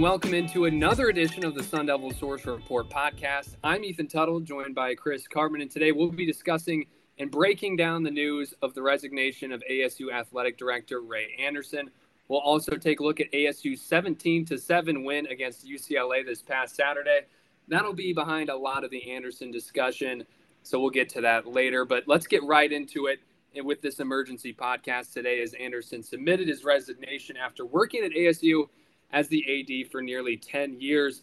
welcome into another edition of the Sun Devil Source Report podcast. I'm Ethan Tuttle, joined by Chris Karpman, and today we'll be discussing and breaking down the news of the resignation of ASU Athletic Director Ray Anderson. We'll also take a look at ASU's 17 to 7 win against UCLA this past Saturday. That'll be behind a lot of the Anderson discussion, so we'll get to that later. But let's get right into it with this emergency podcast today as Anderson submitted his resignation after working at ASU as the AD for nearly 10 years.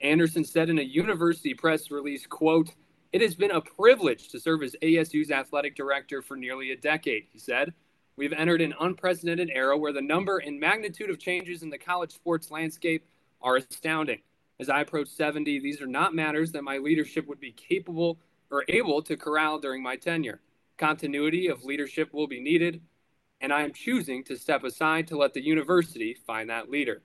Anderson said in a university press release, quote, it has been a privilege to serve as ASU's athletic director for nearly a decade, he said. We've entered an unprecedented era where the number and magnitude of changes in the college sports landscape are astounding. As I approach 70, these are not matters that my leadership would be capable or able to corral during my tenure. Continuity of leadership will be needed, and I am choosing to step aside to let the university find that leader.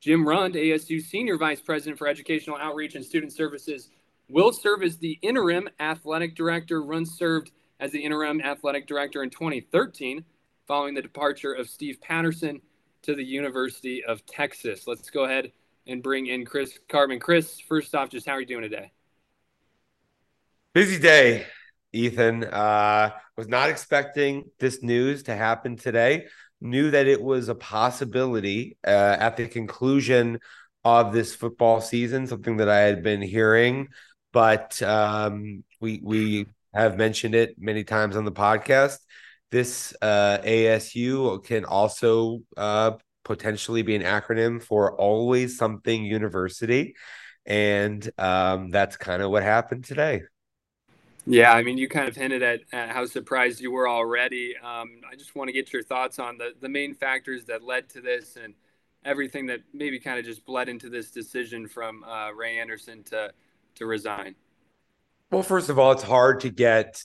Jim Rund, ASU Senior Vice President for Educational Outreach and Student Services, will serve as the interim athletic director. Rund served as the interim athletic director in 2013 following the departure of Steve Patterson to the University of Texas. Let's go ahead and bring in Chris Karpman. Chris, first off, just how are you doing today? Busy day, Ethan. Uh, was not expecting this news to happen today knew that it was a possibility uh, at the conclusion of this football season, something that I had been hearing, but um, we we have mentioned it many times on the podcast. This uh, ASU can also uh, potentially be an acronym for Always Something University, and um, that's kind of what happened today. Yeah, I mean, you kind of hinted at, at how surprised you were already. Um, I just want to get your thoughts on the, the main factors that led to this and everything that maybe kind of just bled into this decision from uh, Ray Anderson to to resign. Well, first of all, it's hard to get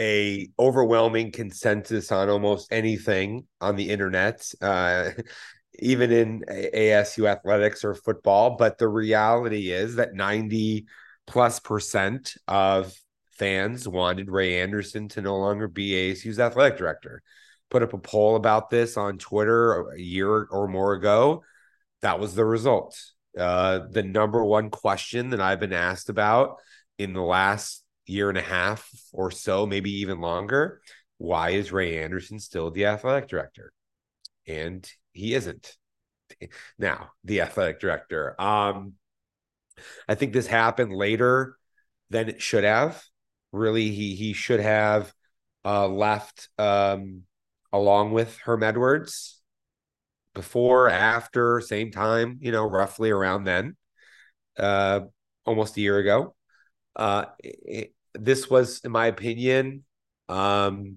a overwhelming consensus on almost anything on the internet, uh, even in ASU athletics or football. But the reality is that ninety plus percent of fans wanted Ray Anderson to no longer be ASU's athletic director. Put up a poll about this on Twitter a year or more ago. That was the result. Uh, the number one question that I've been asked about in the last year and a half or so, maybe even longer, why is Ray Anderson still the athletic director? And he isn't now the athletic director. Um, I think this happened later than it should have really he he should have uh, left um, along with Herm Edwards before, after, same time, you know, roughly around then, uh, almost a year ago. Uh, it, this was, in my opinion, um,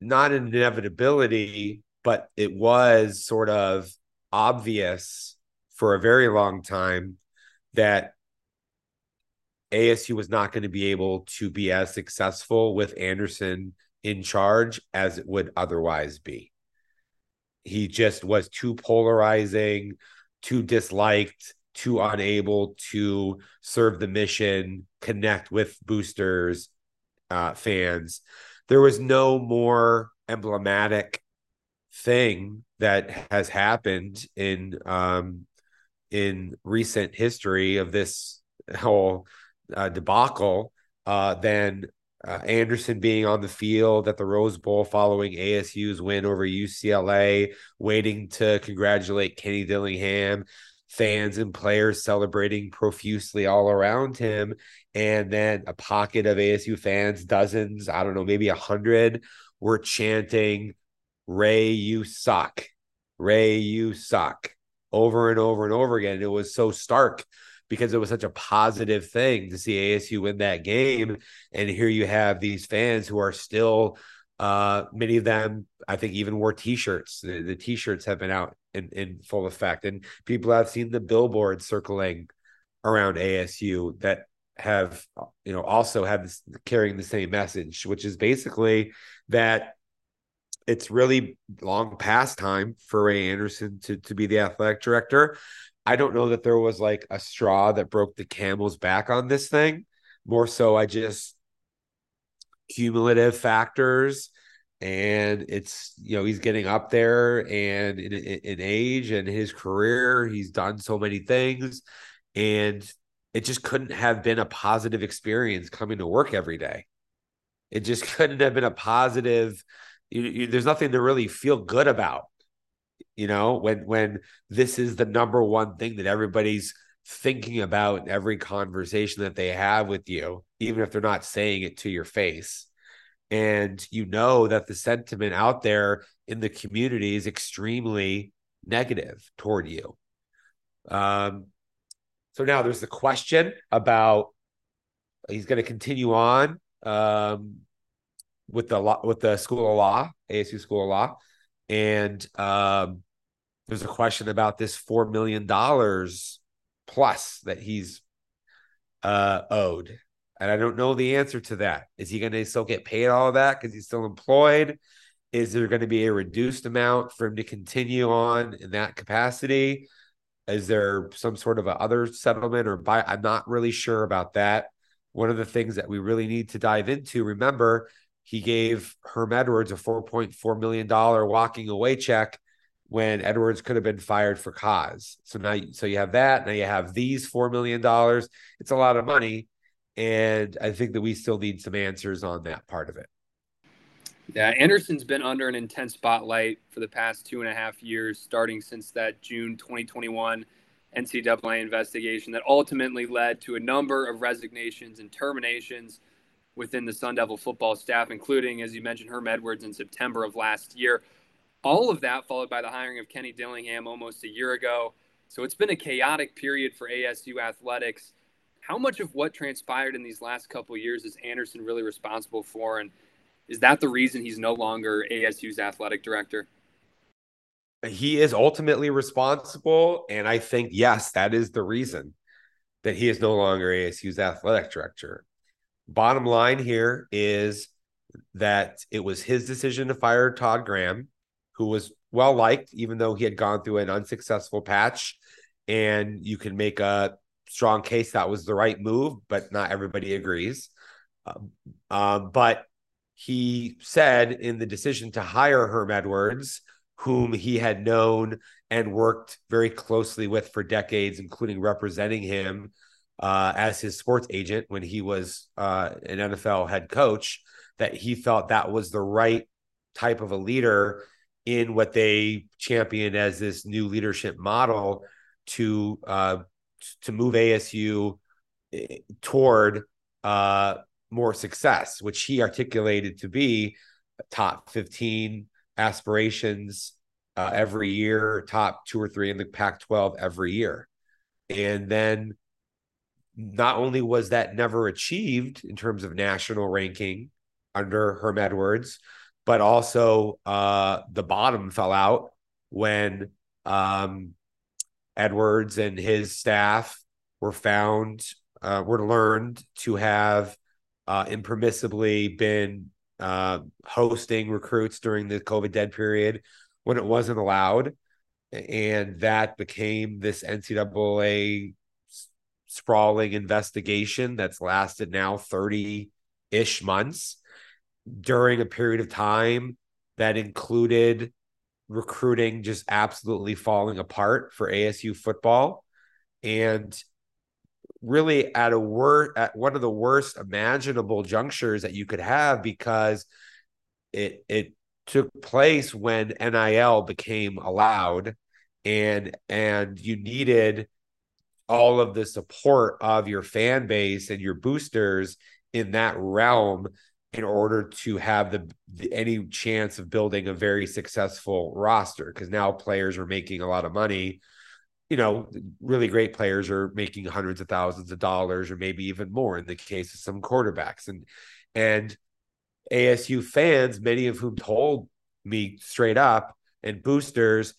not an inevitability, but it was sort of obvious for a very long time that ASU was not going to be able to be as successful with Anderson in charge as it would otherwise be. He just was too polarizing, too disliked, too unable to serve the mission, connect with boosters, uh, fans. There was no more emblematic thing that has happened in um, in recent history of this whole uh, debacle uh, than uh, Anderson being on the field at the Rose Bowl following ASU's win over UCLA, waiting to congratulate Kenny Dillingham, fans and players celebrating profusely all around him, and then a pocket of ASU fans, dozens, I don't know, maybe a hundred, were chanting, Ray, you suck. Ray, you suck over and over and over again. It was so stark because it was such a positive thing to see ASU win that game. And here you have these fans who are still, uh, many of them, I think, even wore T-shirts. The, the T-shirts have been out in, in full effect, and people have seen the billboards circling around ASU that have, you know, also have this carrying the same message, which is basically that it's really long past time for Ray Anderson to to be the athletic director. I don't know that there was like a straw that broke the camel's back on this thing. More so, I just cumulative factors and it's you know he's getting up there and in, in, age and his career he's done so many things and it just couldn't have been a positive experience coming to work every day it just couldn't have been a positive you, you, there's nothing to really feel good about you know when when this is the number one thing that everybody's thinking about in every conversation that they have with you even if they're not saying it to your face and you know that the sentiment out there in the community is extremely negative toward you. Um, so now there's the question about he's going to continue on um, with the law, with the School of Law, ASU School of Law, and um, there's a question about this four million dollars plus that he's uh, owed and I don't know the answer to that. Is he going to still get paid all of that because he's still employed? Is there going to be a reduced amount for him to continue on in that capacity? Is there some sort of a other settlement or buy? I'm not really sure about that. One of the things that we really need to dive into, remember, he gave Herm Edwards a $4.4 million walking away check when Edwards could have been fired for cause. So now, so you have that. Now you have these $4 million. It's a lot of money and I think that we still need some answers on that part of it. Yeah, Anderson's been under an intense spotlight for the past two and a half years, starting since that June 2021 NCAA investigation that ultimately led to a number of resignations and terminations within the Sun Devil football staff, including, as you mentioned, Herm Edwards in September of last year. All of that followed by the hiring of Kenny Dillingham almost a year ago. So it's been a chaotic period for ASU athletics how much of what transpired in these last couple years is Anderson really responsible for? And is that the reason he's no longer ASU's athletic director? He is ultimately responsible. And I think, yes, that is the reason that he is no longer ASU's athletic director. Bottom line here is that it was his decision to fire Todd Graham, who was well liked, even though he had gone through an unsuccessful patch. And you can make a strong case that was the right move, but not everybody agrees. Um, but he said in the decision to hire Herm Edwards, whom he had known and worked very closely with for decades, including representing him uh, as his sports agent when he was uh, an NFL head coach, that he felt that was the right type of a leader in what they championed as this new leadership model to uh, to move ASU eh, toward uh, more success, which he articulated to be top 15 aspirations uh, every year, top two or three in the Pac 12 every year. And then not only was that never achieved in terms of national ranking under Herm Edwards, but also uh, the bottom fell out when um, Edwards and his staff were found, uh, were learned to have uh, impermissibly been uh, hosting recruits during the COVID dead period when it wasn't allowed. And that became this NCAA sprawling investigation that's lasted now 30 ish months during a period of time that included recruiting just absolutely falling apart for ASU football. And really at a wor- at one of the worst imaginable junctures that you could have because it it took place when NIL became allowed and and you needed all of the support of your fan base and your boosters in that realm in order to have the, the, any chance of building a very successful roster because now players are making a lot of money. You know really great players are making hundreds of thousands of dollars or maybe even more in the case of some quarterbacks. And and ASU fans many of whom told me straight up and boosters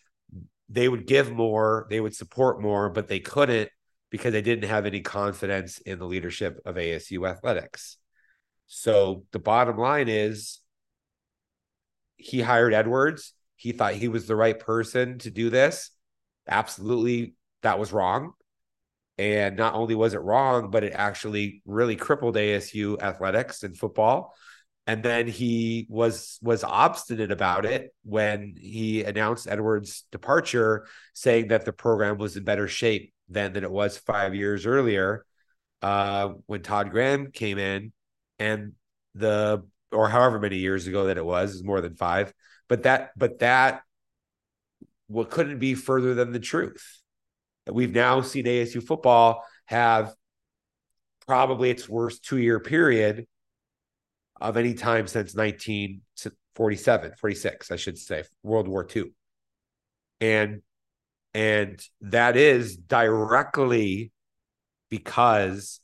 they would give more they would support more but they couldn't because they didn't have any confidence in the leadership of ASU athletics so the bottom line is he hired Edwards. He thought he was the right person to do this. Absolutely, that was wrong. And not only was it wrong, but it actually really crippled ASU athletics and football. and then he was was obstinate about it when he announced Edwards' departure, saying that the program was in better shape than than it was five years earlier, uh, when Todd Graham came in, and the or however many years ago that it was is more than five, but that but that what couldn't be further than the truth. That we've now seen ASU football have probably its worst two year period of any time since 1947, 46, I should say, World War II. And and that is directly because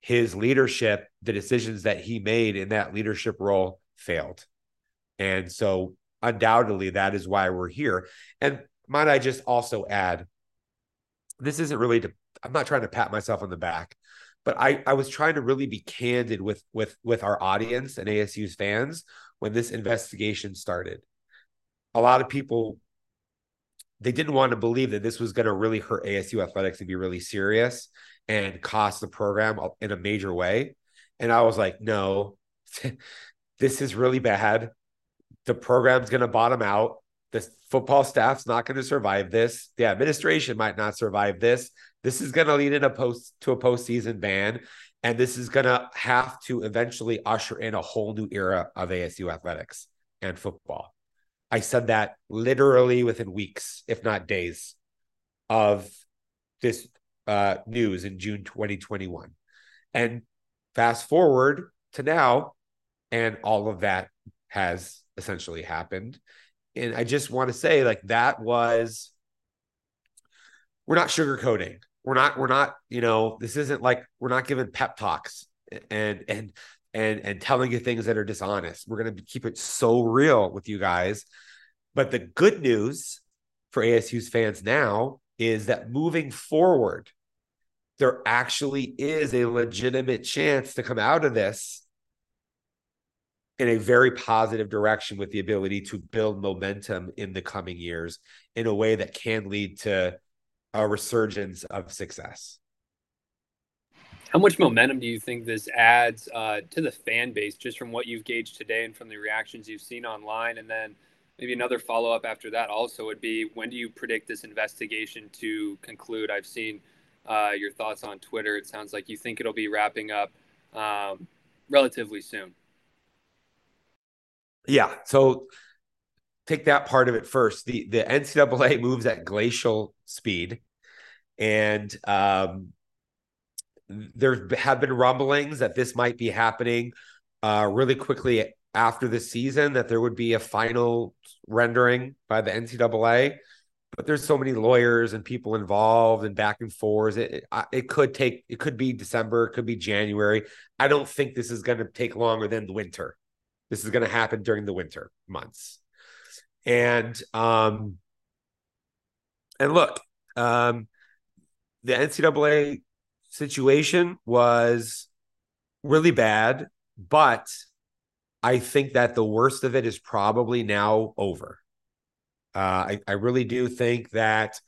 his leadership, the decisions that he made in that leadership role failed. And so undoubtedly that is why we're here. And might I just also add, this isn't really to I'm not trying to pat myself on the back but I I was trying to really be candid with with with our audience and ASU's fans when this investigation started. A lot of people they didn't want to believe that this was going to really hurt ASU athletics and be really serious and cost the program in a major way. And I was like, no, this is really bad. The program's going to bottom out. The football staff's not going to survive this. The administration might not survive this. This is going to lead in a post to a postseason ban, and this is going to have to eventually usher in a whole new era of ASU athletics and football. I said that literally within weeks, if not days, of this uh, news in June 2021. And fast forward to now, and all of that has essentially happened. And I just want to say, like, that was, we're not sugarcoating we're not we're not you know this isn't like we're not giving pep talks and and and and telling you things that are dishonest we're going to keep it so real with you guys but the good news for asu's fans now is that moving forward there actually is a legitimate chance to come out of this in a very positive direction with the ability to build momentum in the coming years in a way that can lead to a resurgence of success. How much momentum do you think this adds uh, to the fan base, just from what you've gauged today and from the reactions you've seen online? And then maybe another follow up after that also would be when do you predict this investigation to conclude? I've seen uh, your thoughts on Twitter. It sounds like you think it'll be wrapping up um, relatively soon. Yeah. So take that part of it first. The the NCAA moves at glacial speed and um, there have been rumblings that this might be happening uh, really quickly after the season, that there would be a final rendering by the NCAA. But there's so many lawyers and people involved and back and forth. It, it, it could take, it could be December, it could be January. I don't think this is going to take longer than the winter. This is going to happen during the winter months. And, um, and look, um, the NCAA situation was really bad, but I think that the worst of it is probably now over. Uh, I, I really do think that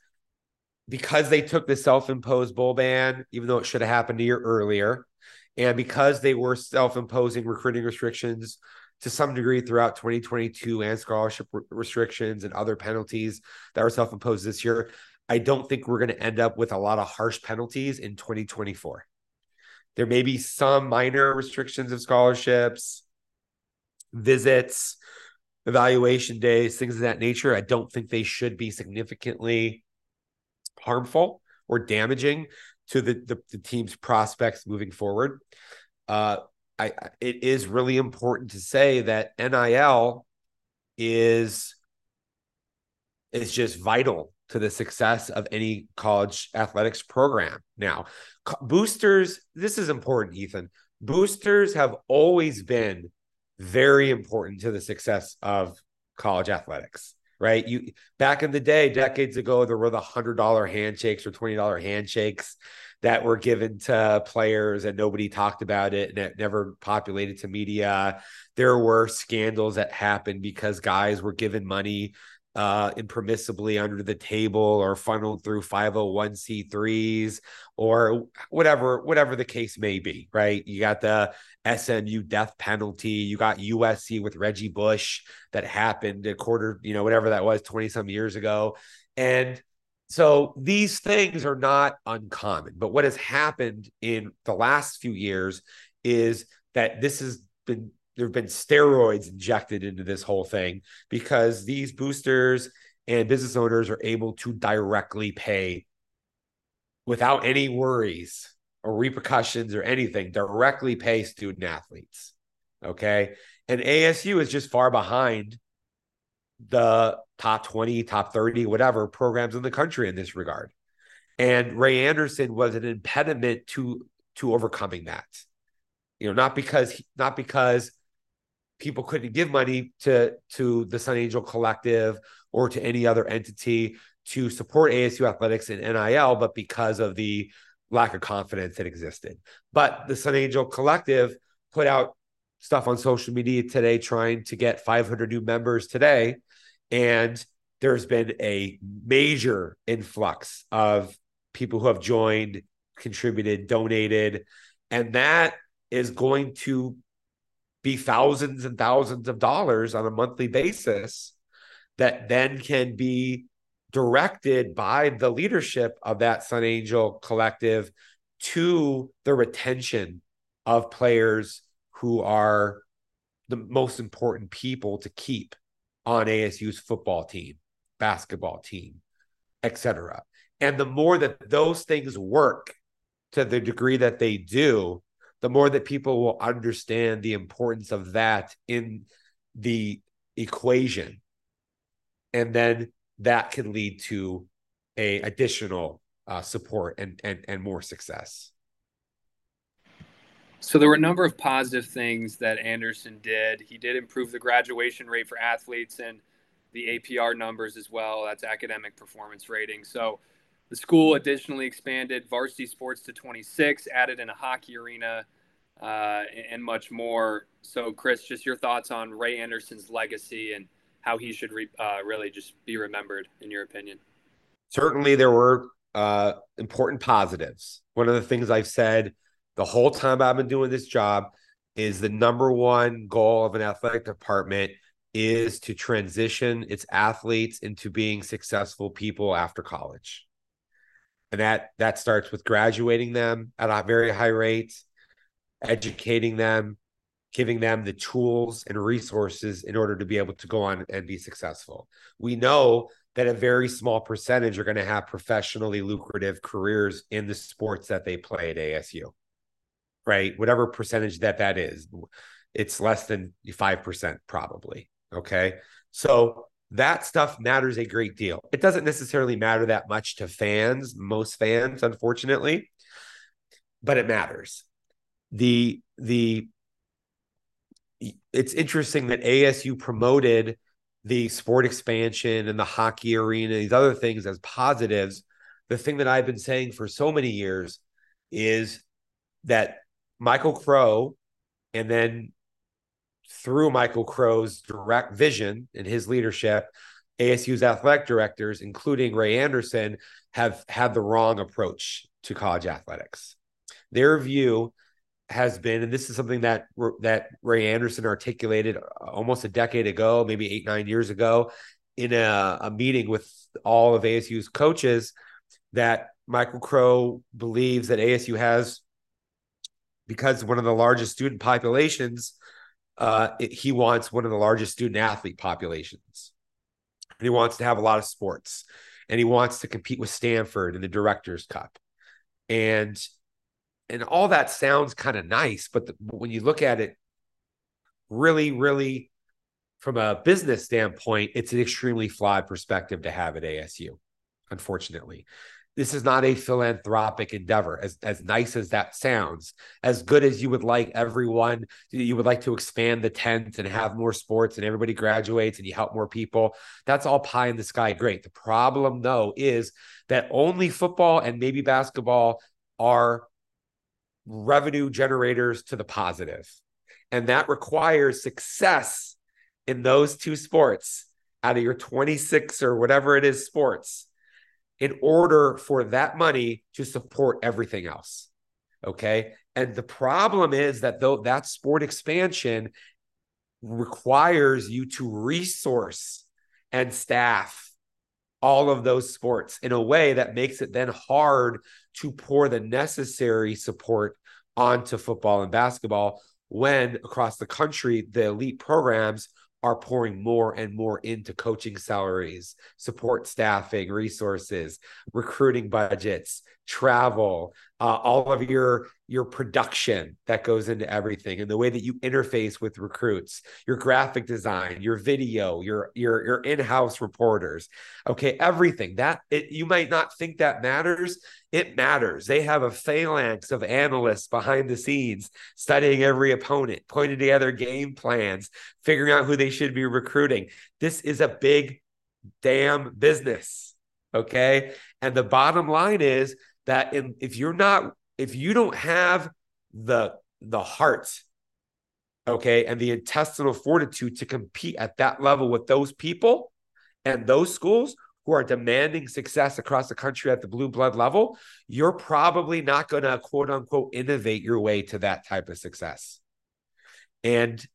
because they took the self-imposed bowl ban, even though it should have happened a year earlier, and because they were self-imposing recruiting restrictions to some degree throughout 2022 and scholarship restrictions and other penalties that were self-imposed this year, I don't think we're going to end up with a lot of harsh penalties in 2024. There may be some minor restrictions of scholarships, visits, evaluation days, things of that nature. I don't think they should be significantly harmful or damaging to the, the, the team's prospects moving forward. Uh, I, it is really important to say that NIL is is just vital to the success of any college athletics program. Now, boosters, this is important, Ethan. Boosters have always been very important to the success of college athletics, right? You back in the day, decades ago, there were the hundred dollar handshakes or twenty dollar handshakes that were given to players and nobody talked about it and it never populated to media. There were scandals that happened because guys were given money uh, impermissibly under the table or funneled through 501c3s or whatever whatever the case may be right? You got the SMU death penalty. You got USC with Reggie Bush that happened a quarter you know whatever that was 20 some years ago. And so these things are not uncommon. But what has happened in the last few years is that this has been there have been steroids injected into this whole thing because these boosters and business owners are able to directly pay without any worries or repercussions or anything, directly pay student athletes. Okay. And ASU is just far behind the top 20, top 30, whatever programs in the country in this regard. And Ray Anderson was an impediment to to overcoming that. You know, not because not because people couldn't give money to to the Sun Angel Collective or to any other entity to support ASU athletics in NIL, but because of the lack of confidence that existed. But the Sun Angel Collective put out stuff on social media today trying to get 500 new members today. And there's been a major influx of people who have joined, contributed, donated. And that is going to be thousands and thousands of dollars on a monthly basis that then can be directed by the leadership of that Sun Angel collective to the retention of players who are the most important people to keep on ASU's football team, basketball team, etc. And the more that those things work to the degree that they do, the more that people will understand the importance of that in the equation. And then that can lead to a additional uh, support and, and and more success. So there were a number of positive things that Anderson did. He did improve the graduation rate for athletes and the APR numbers as well. That's academic performance rating. So the school additionally expanded varsity sports to 26, added in a hockey arena, uh, and much more. So, Chris, just your thoughts on Ray Anderson's legacy and how he should re- uh, really just be remembered, in your opinion? Certainly, there were uh, important positives. One of the things I've said the whole time I've been doing this job is the number one goal of an athletic department is to transition its athletes into being successful people after college and that that starts with graduating them at a very high rate educating them giving them the tools and resources in order to be able to go on and be successful we know that a very small percentage are going to have professionally lucrative careers in the sports that they play at asu right whatever percentage that that is it's less than 5% probably okay so that stuff matters a great deal. It doesn't necessarily matter that much to fans, most fans, unfortunately, but it matters. The the it's interesting that ASU promoted the sport expansion and the hockey arena, these other things as positives. The thing that I've been saying for so many years is that Michael Crow and then through Michael Crow's direct vision and his leadership, ASU's athletic directors, including Ray Anderson, have had the wrong approach to college athletics. Their view has been, and this is something that that Ray Anderson articulated almost a decade ago, maybe eight nine years ago, in a, a meeting with all of ASU's coaches, that Michael Crow believes that ASU has, because one of the largest student populations uh, it, he wants one of the largest student athlete populations. And he wants to have a lot of sports. And he wants to compete with Stanford in the Directors Cup. And and all that sounds kind of nice, but the, when you look at it really, really from a business standpoint, it's an extremely flawed perspective to have at ASU, unfortunately. This is not a philanthropic endeavor as as nice as that sounds as good as you would like everyone you would like to expand the tent and have more sports and everybody graduates and you help more people. That's all pie in the sky great. The problem though is that only football and maybe basketball are revenue generators to the positive and that requires success in those two sports out of your 26 or whatever it is sports in order for that money to support everything else. Okay. And the problem is that though that sport expansion requires you to resource and staff all of those sports in a way that makes it then hard to pour the necessary support onto football and basketball when across the country the elite programs are pouring more and more into coaching salaries, support staffing, resources, recruiting budgets, travel, uh, all of your your production that goes into everything and the way that you interface with recruits your graphic design your video your your your in-house reporters. Okay everything that it, you might not think that matters. It matters. They have a phalanx of analysts behind the scenes studying every opponent putting together game plans figuring out who they should be recruiting. This is a big damn business okay? And the bottom line is that if you're not if you don't have the the heart okay and the intestinal fortitude to compete at that level with those people and those schools who are demanding success across the country at the blue blood level you're probably not going to quote unquote innovate your way to that type of success. And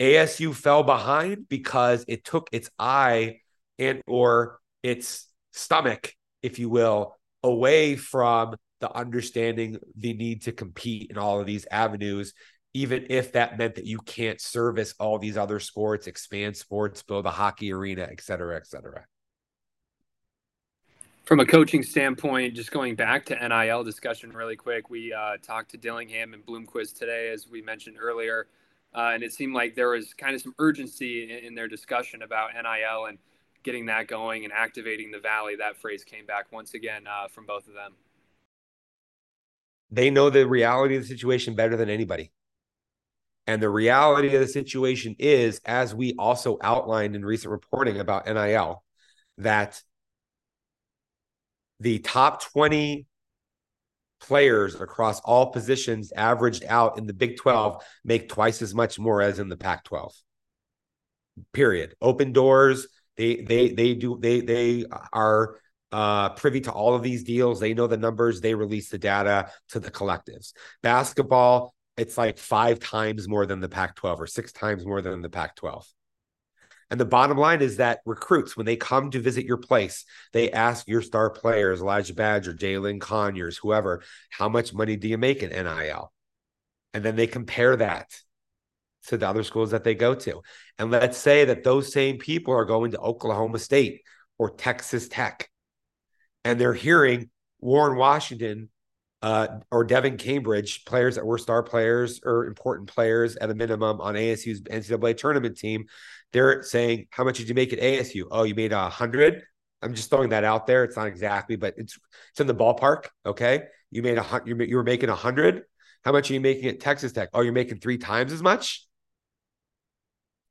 ASU fell behind because it took its eye and or its stomach if you will away from the understanding the need to compete in all of these avenues even if that meant that you can't service all these other sports expand sports build a hockey arena et cetera et cetera. From a coaching standpoint just going back to nil discussion really quick we uh, talked to dillingham and bloomquist today as we mentioned earlier. Uh, and it seemed like there was kind of some urgency in, in their discussion about nil and getting that going and activating the valley. That phrase came back once again uh, from both of them. They know the reality of the situation better than anybody. And the reality of the situation is, as we also outlined in recent reporting about NIL, that the top 20 players across all positions averaged out in the Big 12 make twice as much more as in the Pac 12. Period. Open doors, they they they do they they are uh, privy to all of these deals. They know the numbers. They release the data to the collectives. Basketball, it's like five times more than the Pac 12 or six times more than the Pac 12. And the bottom line is that recruits, when they come to visit your place, they ask your star players, Elijah Badger, Jalin Conyers, whoever, how much money do you make in NIL? And then they compare that to the other schools that they go to. And let's say that those same people are going to Oklahoma State or Texas Tech, and they're hearing Warren Washington uh, or Devan Cambridge, players that were star players or important players at a minimum on ASU's NCAA tournament team. They're saying, "How much did you make at ASU? Oh, you made a hundred. I'm just throwing that out there. It's not exactly, but it's it's in the ballpark. Okay, you made a you you were making a hundred. How much are you making at Texas Tech? Oh, you're making three times as much.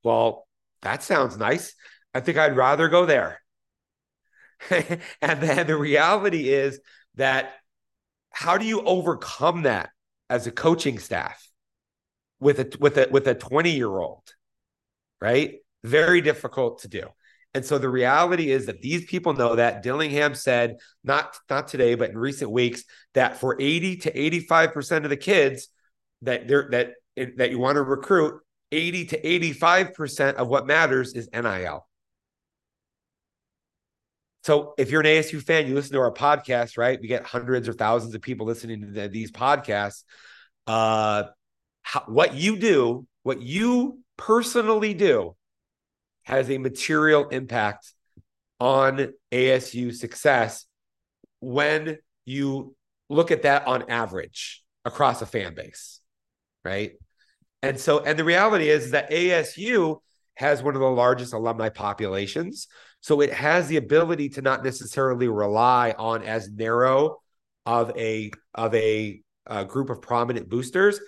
Well, that sounds nice. I think I'd rather go there. and then the reality is that how do you overcome that as a coaching staff with a with a with a 20 year old right very difficult to do and so the reality is that these people know that dillingham said not not today but in recent weeks that for 80 to 85% of the kids that they're that that you want to recruit 80 to 85% of what matters is NIL. So if you're an ASU fan, you listen to our podcast, right? We get hundreds or thousands of people listening to the, these podcasts. Uh, how, what you do, what you personally do, has a material impact on ASU success when you look at that on average across a fan base, right? And so, and the reality is that ASU has one of the largest alumni populations. So it has the ability to not necessarily rely on as narrow of a of a, a group of prominent boosters.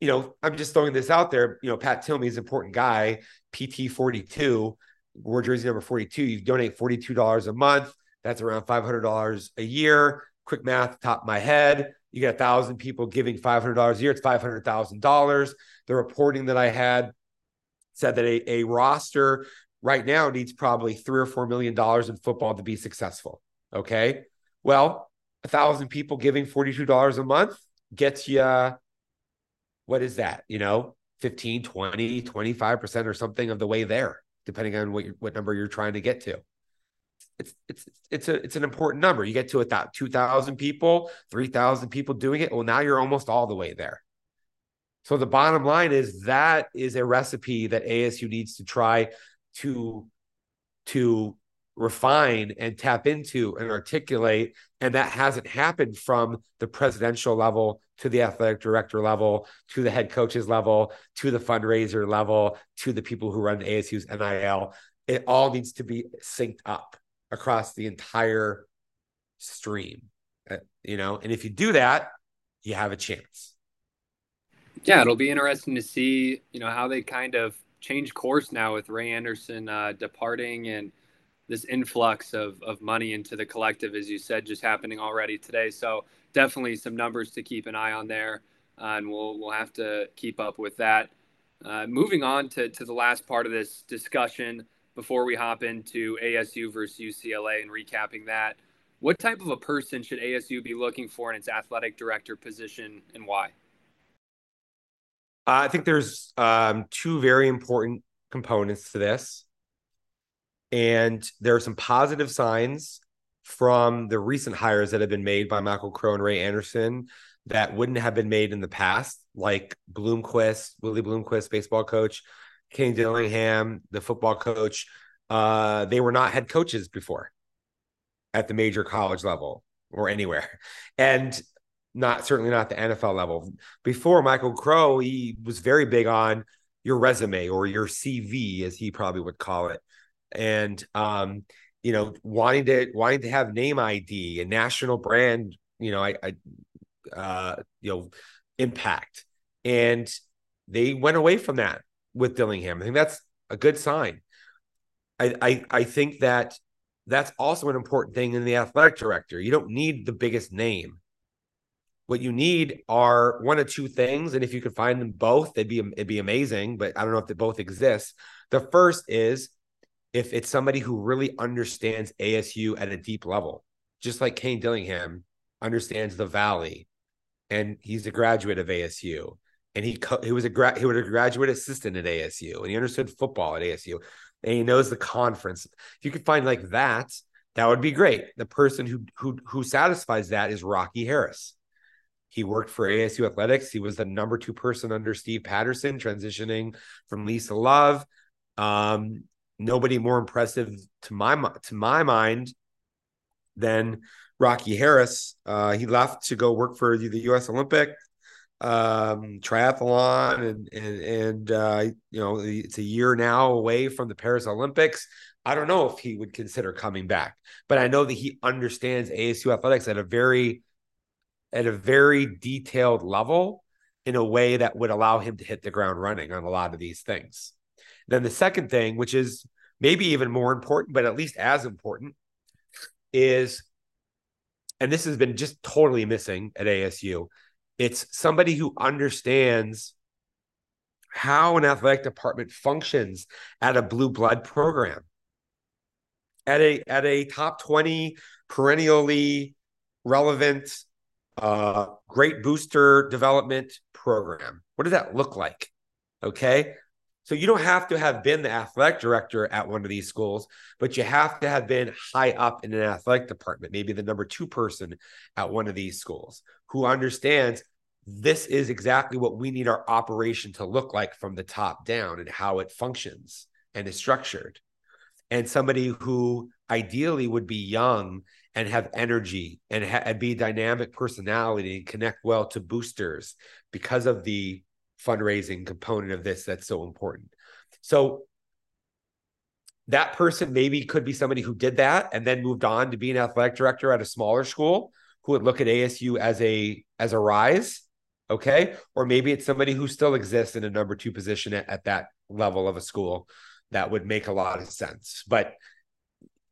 You know, I'm just throwing this out there. You know, Pat Tillman is an important guy, PT 42, wore jersey number 42. You donate $42 a month. That's around $500 a year. Quick math, top of my head. You get a thousand people giving $500 a year. It's $500,000 the reporting that I had said that a, a roster right now needs probably three or four million dollars in football to be successful. Okay. Well, a thousand people giving $42 a month gets you, what is that? You know, 15, 20, 25% or something of the way there, depending on what, what number you're trying to get to. It's, it's, it's a, it's an important number. You get to a 2000 people, 3000 people doing it. Well, now you're almost all the way there. So the bottom line is that is a recipe that ASU needs to try to to refine and tap into and articulate and that hasn't happened from the presidential level to the athletic director level to the head coaches level to the fundraiser level to the people who run ASU's NIL it all needs to be synced up across the entire stream uh, you know and if you do that you have a chance yeah it'll be interesting to see you know how they kind of change course now with Ray Anderson uh, departing and this influx of, of money into the collective, as you said, just happening already today. So definitely some numbers to keep an eye on there, uh, and we'll we'll have to keep up with that. Uh, moving on to, to the last part of this discussion before we hop into ASU versus UCLA and recapping that. What type of a person should ASU be looking for in its athletic director position and why? I think there's um, two very important components to this. And there are some positive signs from the recent hires that have been made by Michael Crow and Ray Anderson that wouldn't have been made in the past, like Bloomquist, Willie Bloomquist, baseball coach, Kenny Dillingham, the football coach. Uh, they were not head coaches before at the major college level or anywhere. And not certainly not the NFL level. Before Michael Crow, he was very big on your resume or your CV, as he probably would call it, and um, you know, wanting to wanting to have name ID and national brand, you know, I, I uh, you know, impact, and they went away from that with Dillingham. I think that's a good sign. I, I, I think that that's also an important thing in the athletic director. You don't need the biggest name what you need are one of two things, and if you could find them both, they'd be it'd be amazing. But I don't know if they both exist. The first is if it's somebody who really understands ASU at a deep level, just like Kenny Dillingham understands the Valley, and he's a graduate of ASU, and he co- he was a gra- he was a graduate assistant at ASU, and he understood football at ASU, and he knows the conference. If you could find like that, that would be great. The person who who who satisfies that is Rocky Harris. He worked for ASU Athletics. He was the number two person under Steve Patterson, transitioning from Lisa Love. Um, nobody more impressive to my to my mind than Rocky Harris. Uh, he left to go work for the, the U.S. Olympic um, triathlon, and and and uh, you know it's a year now away from the Paris Olympics. I don't know if he would consider coming back, but I know that he understands ASU athletics at a very at a very detailed level in a way that would allow him to hit the ground running on a lot of these things. Then the second thing, which is maybe even more important, but at least as important, is, and this has been just totally missing at ASU, it's somebody who understands how an athletic department functions at a blue blood program at a at a top 20 perennially relevant uh, great booster development program. What does that look like? Okay. So you don't have to have been the athletic director at one of these schools, but you have to have been high up in an athletic department, maybe the number two person at one of these schools who understands this is exactly what we need our operation to look like from the top down and how it functions and is structured. And somebody who ideally would be young and have energy and, ha- and be dynamic personality and connect well to boosters because of the fundraising component of this that's so important. So that person maybe could be somebody who did that and then moved on to be an athletic director at a smaller school who would look at ASU as a as a rise, okay? Or maybe it's somebody who still exists in a number 2 position at, at that level of a school that would make a lot of sense. But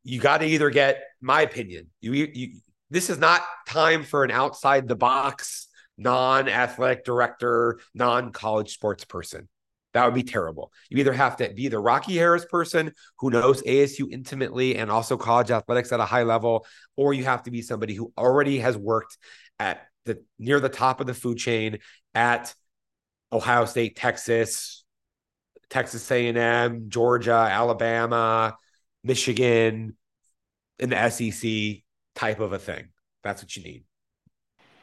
you got to either get my opinion. You, you this is not time for an outside the box non-athletic director, non-college sports person. That would be terrible. You either have to be the Rocky Harris person who knows ASU intimately and also college athletics at a high level, or you have to be somebody who already has worked at the near the top of the food chain at Ohio State, Texas, Texas A&M, Georgia, Alabama, Michigan, in the SEC type of a thing. That's what you need.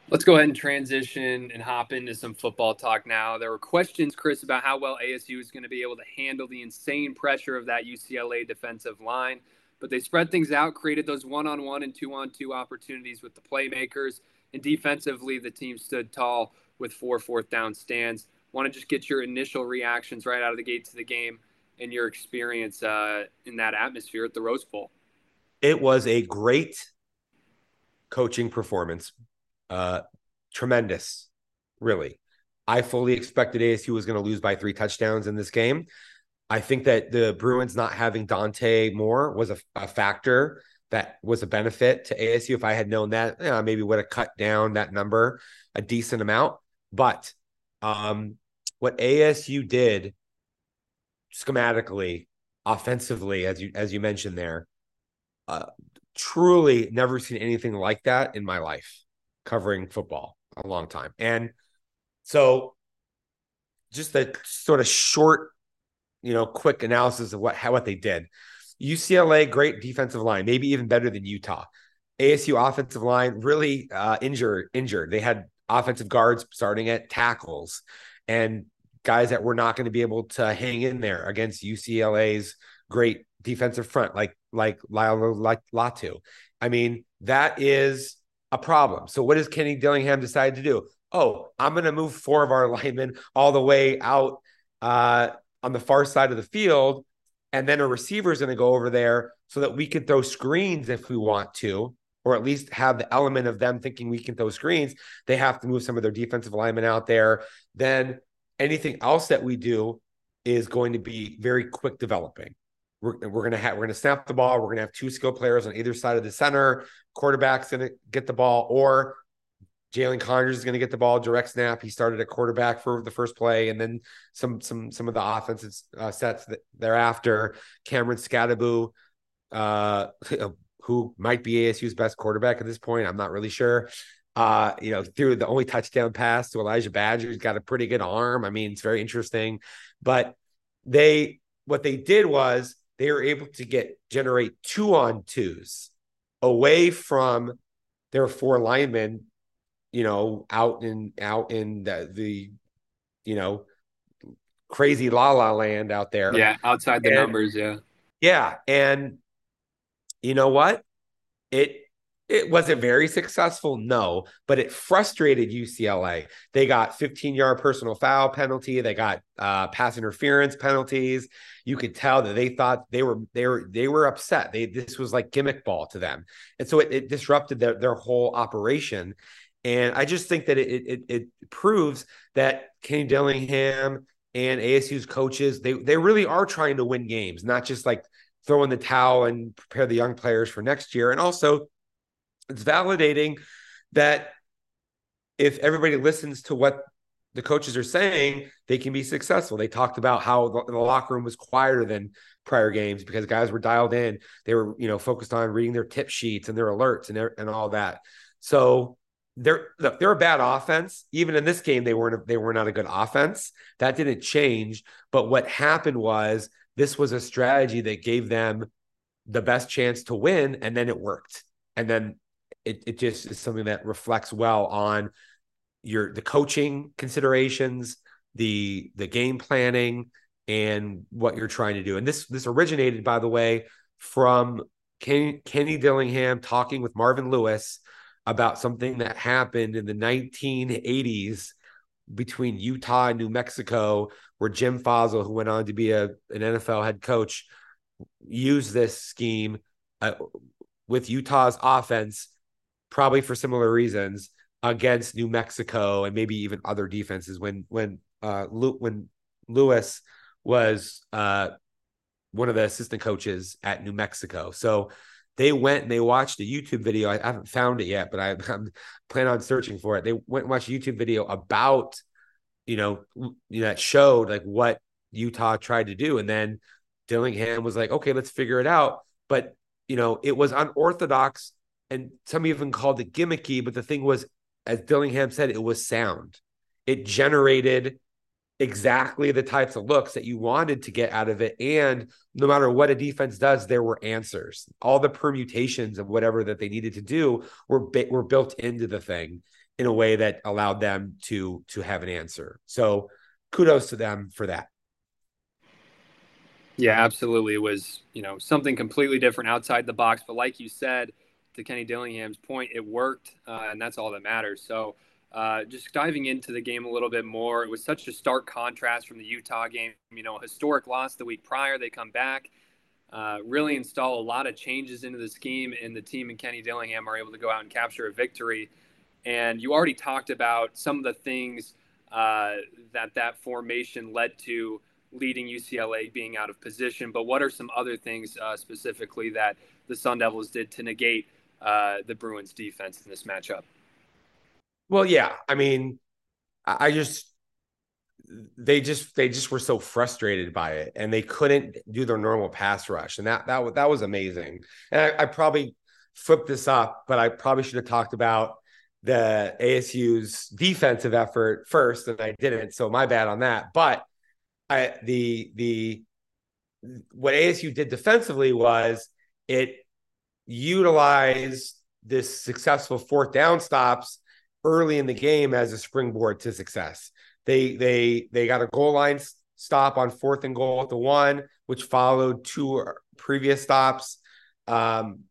Let's go ahead and transition and hop into some football talk now. There were questions, Chris, about how well ASU is going to be able to handle the insane pressure of that UCLA defensive line. But they spread things out, created those one on one and two on two opportunities with the playmakers. And defensively, the team stood tall with four fourth down stands. Want to just get your initial reactions right out of the gate to the game and your experience uh, in that atmosphere at the Rose Bowl. It was a great coaching performance uh, tremendous, really. I fully expected ASU was going to lose by three touchdowns in this game. I think that the Bruins not having Dante Moore was a, a factor that was a benefit to ASU. If I had known that, you know, maybe would have cut down that number a decent amount. But um, what ASU did schematically, offensively, as you as you mentioned there, uh, truly never seen anything like that in my life covering football a long time. And so just a sort of short, you know, quick analysis of what how what they did. UCLA, great defensive line, maybe even better than Utah. ASU offensive line really uh, injured. Injured. They had offensive guards starting at tackles, and guys that were not going to be able to hang in there against UCLA's great defensive front, like like Laiatu Latu. I mean, that is a problem. So what does Kenny Dillingham decide to do? Oh, I'm going to move four of our linemen all the way out uh, on the far side of the field, and then a receiver is going to go over there so that we can throw screens if we want to, or at least have the element of them thinking we can throw screens. They have to move some of their defensive linemen out there. Then anything else that we do is going to be very quick developing. We're, we're gonna have we're gonna snap the ball. We're gonna have two skill players on either side of the center. Quarterback's gonna get the ball, or Jalin Conyers is to get the ball direct snap. He started at quarterback for the first play, and then some some some of the offensive uh, sets thereafter. Cameron Skattebo, uh, who might be ASU's best quarterback at this point, I'm not really sure. Uh, you know, through the only touchdown pass to Elijah Badger, he's got a pretty good arm. I mean, it's very interesting. But they what they did was they were able to get generate two on twos away from their four linemen, you know, out in out in the, the you know crazy la la land out there. Yeah, outside the and, numbers, yeah. Yeah, and you know what? It it wasn't very successful, no, but it frustrated UCLA. They got 15 yard personal foul penalty. They got uh, pass interference penalties. You could tell that they thought they were they were they were upset. They this was like gimmick ball to them, and so it, it disrupted their their whole operation. And I just think that it it, it proves that Kenny Dillingham and ASU's coaches they they really are trying to win games, not just like throw in the towel and prepare the young players for next year. And also it's validating that if everybody listens to what the coaches are saying, they can be successful. They talked about how the, the, locker room was quieter than prior games because guys were dialed in. They were, you know, focused on reading their tip sheets and their alerts and and all that. So they're look, they're a bad offense. Even in this game, they weren't they were not a good offense. That didn't change. But what happened was this was a strategy that gave them the best chance to win, and then it worked. And then it, it just is something that reflects well on your the coaching considerations, the the game planning, and what you're trying to do. And this this originated, by the way, from Kenny, Kenny Dillingham talking with Marvin Lewis about something that happened in the 1980s between Utah and New Mexico, where Jim Fassel, who went on to be a, an NFL head coach, used this scheme uh, with Utah's offense probably for similar reasons against New Mexico and maybe even other defenses when when uh when Lewis was uh one of the assistant coaches at New Mexico. So they went and they watched a YouTube video. I, haven't found it yet, but I, am planning on searching for it. They went and watched a YouTube video about, you know, you know, that showed like what Utah tried to do. And then Dillingham was like, okay, let's figure it out. But, you know, it was unorthodox and some even called it gimmicky. But the thing was, as Dillingham said, it was sound. It generated exactly the types of looks that you wanted to get out of it. And no matter what a defense does, there were answers. All the permutations of whatever that they needed to do were were built into the thing in a way that allowed them to to have an answer. So kudos to them for that. Yeah, absolutely. It was, you know, something completely different outside the box. But like you said, to Kenny Dillingham's point, it worked, uh, and that's all that matters. So, uh, just diving into the game a little bit more, it was such a stark contrast from the Utah game. You know, historic loss the week prior, they come back, uh, really install a lot of changes into the scheme, and the team and Kenny Dillingham are able to go out and capture a victory. And you already talked about some of the things uh, that that formation led to leading UCLA being out of position. But what are some other things uh, specifically that the Sun Devils did to negate uh, the Bruins defense in this matchup? Well, yeah. I mean, I just they just they just were so frustrated by it and they couldn't do their normal pass rush and that that that was amazing and I, I probably flipped this up but i probably should have talked about the asu's defensive effort first and i didn't so my bad on that but I the the what ASU did defensively was it utilized this successful fourth down stops early in the game as a springboard to success. They they they got a goal line stop on fourth and goal at the one, which followed two previous stops. Um,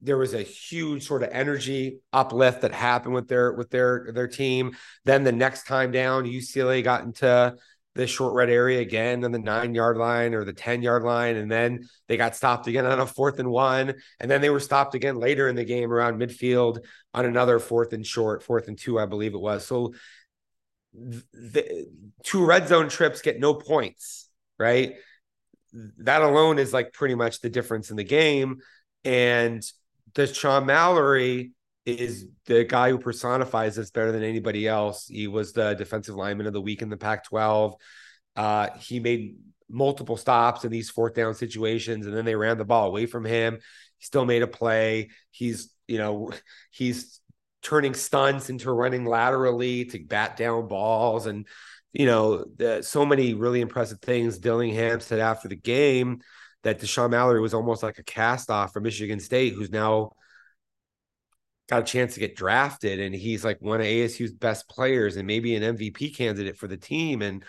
there was a huge sort of energy uplift that happened with their with their their team. Then the next time down, UCLA got into the short red area again on the nine yard line or the 10 yard line. And then they got stopped again on a fourth and one. And then they were stopped again later in the game around midfield on another fourth and short, fourth and two, I believe it was. So the two red zone trips get no points, right? That alone is like pretty much the difference in the game. And Dashaun Mallory is the guy who personifies this better than anybody else. He was the defensive lineman of the week in the Pac 12. Uh, he made multiple stops in these fourth down situations, and then they ran the ball away from him. He still made a play. He's, you know, he's turning stunts into running laterally to bat down balls. And, you know, the, so many really impressive things. Dillingham said after the game that Dashaun Mallory was almost like a cast off from Michigan State, who's now got a chance to get drafted and he's like one of ASU's best players and maybe an MVP candidate for the team and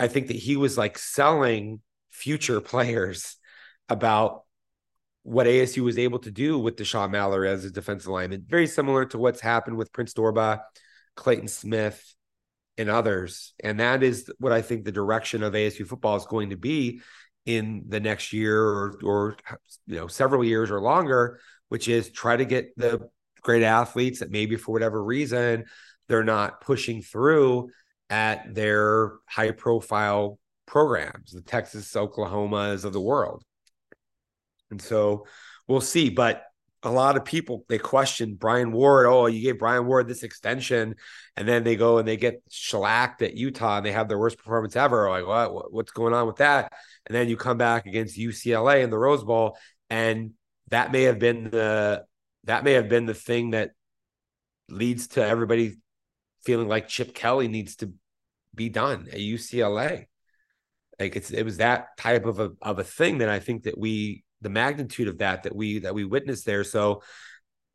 I think that he was like selling future players about what ASU was able to do with Dashaun Mallory as a defensive lineman. Very similar to what's happened with Prince Dorbah, Clayton Smith, and others. And that is what I think the direction of ASU football is going to be in the next year or, or you know several years or longer, which is try to get the great athletes that maybe for whatever reason they're not pushing through at their high profile programs, the Texas, Oklahomas of the world. And so we'll see. But a lot of people they question Brian Ward. Oh, you gave Brian Ward this extension, and then they go and they get shellacked at Utah and they have their worst performance ever. Like, what? What's going on with that? And then you come back against UCLA in the Rose Bowl, and that may have been the that may have been the thing that leads to everybody feeling like Chip Kelly needs to be done at UCLA. Like it's it was that type of a of a thing that I think that we the magnitude of that that we that we witnessed there. So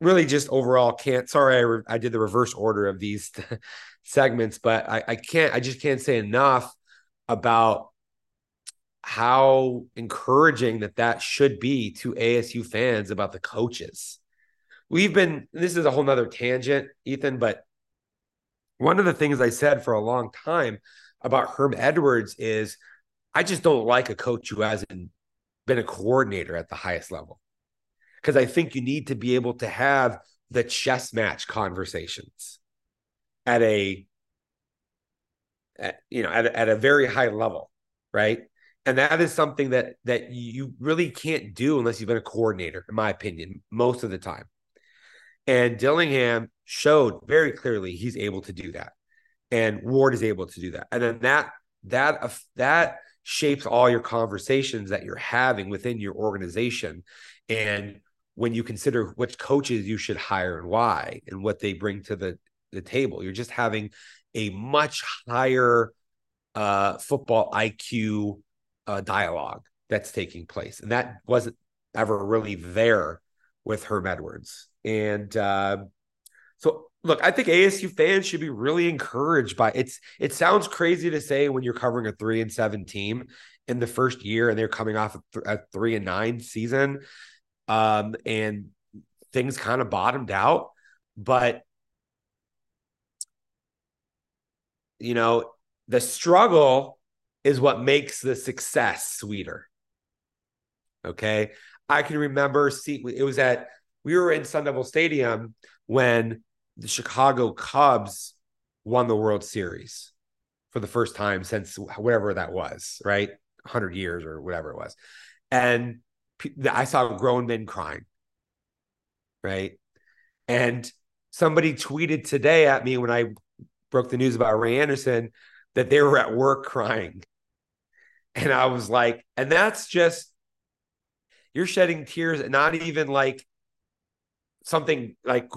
really just overall can't sorry I, re, I did the reverse order of these segments but I, I can't i just can't say enough about how encouraging that that should be to asu fans about the coaches we've been this is a whole nother tangent ethan but one of the things i said for a long time about herm edwards is i just don't like a coach who hasn't been a coordinator at the highest level. Because i think you need to be able to have the chess match conversations at a at, you know at, at a very high level right? And that is something that that you really can't do unless you've been a coordinator in my opinion most of the time and Dillingham showed very clearly he's able to do that. And Ward is able to do that. And then that that that shapes all your conversations that you're having within your organization. And when you consider which coaches you should hire and why and what they bring to the, the table, you're just having a much higher uh, football IQ uh, dialogue that's taking place. And that wasn't ever really there with Herm Edwards. And uh, so look, I think ASU fans should be really encouraged by it's it sounds crazy to say when you're covering a three and seven team in the first year and they're coming off a, three and nine season. Um, and things kind of bottomed out, but you know, the struggle is what makes the success sweeter. Okay. I can remember see it was at we were in Sun Devil Stadium when the Chicago Cubs won the World Series for the first time since whatever that was, right? 100 years or whatever it was. And I saw grown men crying, right? And somebody tweeted today at me when I broke the news about Ray Anderson that they were at work crying. And I was like, and that's just, you're shedding tears, and not even like something like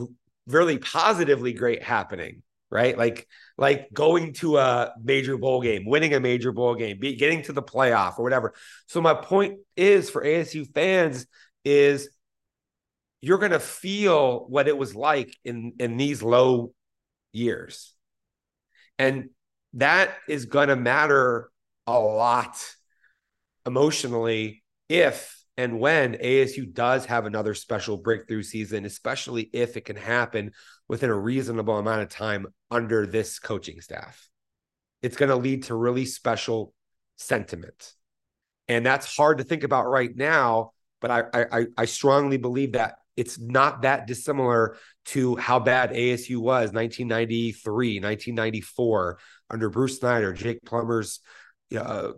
really positively great happening right? Like like going to a major bowl game winning a major bowl game be, getting to the playoff or whatever. So my point is for asu fans is you're going to feel what it was like in in these low years. And that is going to matter a lot emotionally if and when ASU does have another special breakthrough season, especially if it can happen within a reasonable amount of time under this coaching staff, it's going to lead to really special sentiment. And that's hard to think about right now, but I, I, I strongly believe that it's not that dissimilar to how bad ASU was 1993, 1994 under Bruce Snyder, Jake Plummer's uh,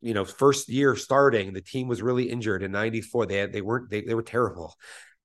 you know, first year starting, the team was really injured in 94. They had, they weren't, they, they were terrible.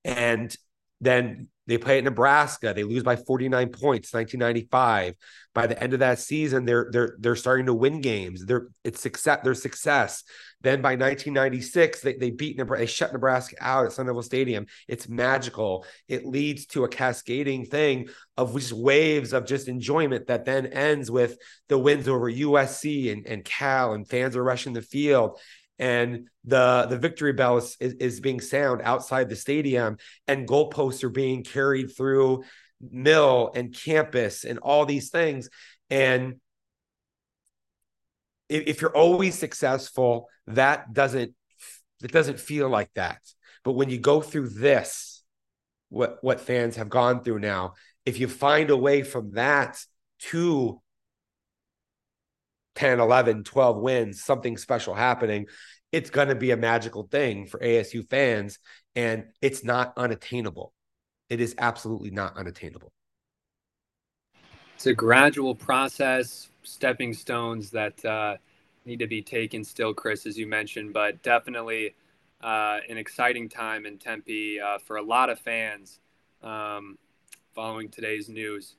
And then they play at Nebraska. They lose by 49 points, 1995. By the end of that season, they're they're they're starting to win games. They're it's success. Their success. Then by 1996, they, they beat Nebraska. They shut Nebraska out at Sun Devil Stadium. It's magical. It leads to a cascading thing of just waves of just enjoyment that then ends with the wins over USC and, and Cal and fans are rushing the field and the the victory bell is, is, is being sound outside the stadium and goalposts are being carried through mill and campus and all these things. And if, if you're always successful that doesn't it doesn't feel like that. But when you go through this what what fans have gone through now if you find a way from that to 10, 11, 12 wins, something special happening, it's going to be a magical thing for ASU fans. And it's not unattainable. It is absolutely not unattainable. It's a gradual process, stepping stones that uh, need to be taken still, Chris, as you mentioned, but definitely uh, an exciting time in Tempe uh, for a lot of fans um, following today's news.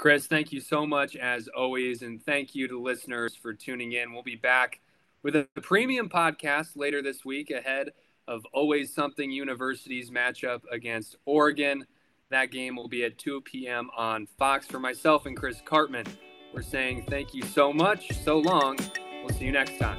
Chris, thank you so much as always, and thank you to listeners for tuning in. We'll be back with a premium podcast later this week ahead of Arizona State University's matchup against Oregon. That game will be at 2 p.m. on Fox. For myself and Chris Karpman, we're saying thank you so much, so long. We'll see you next time.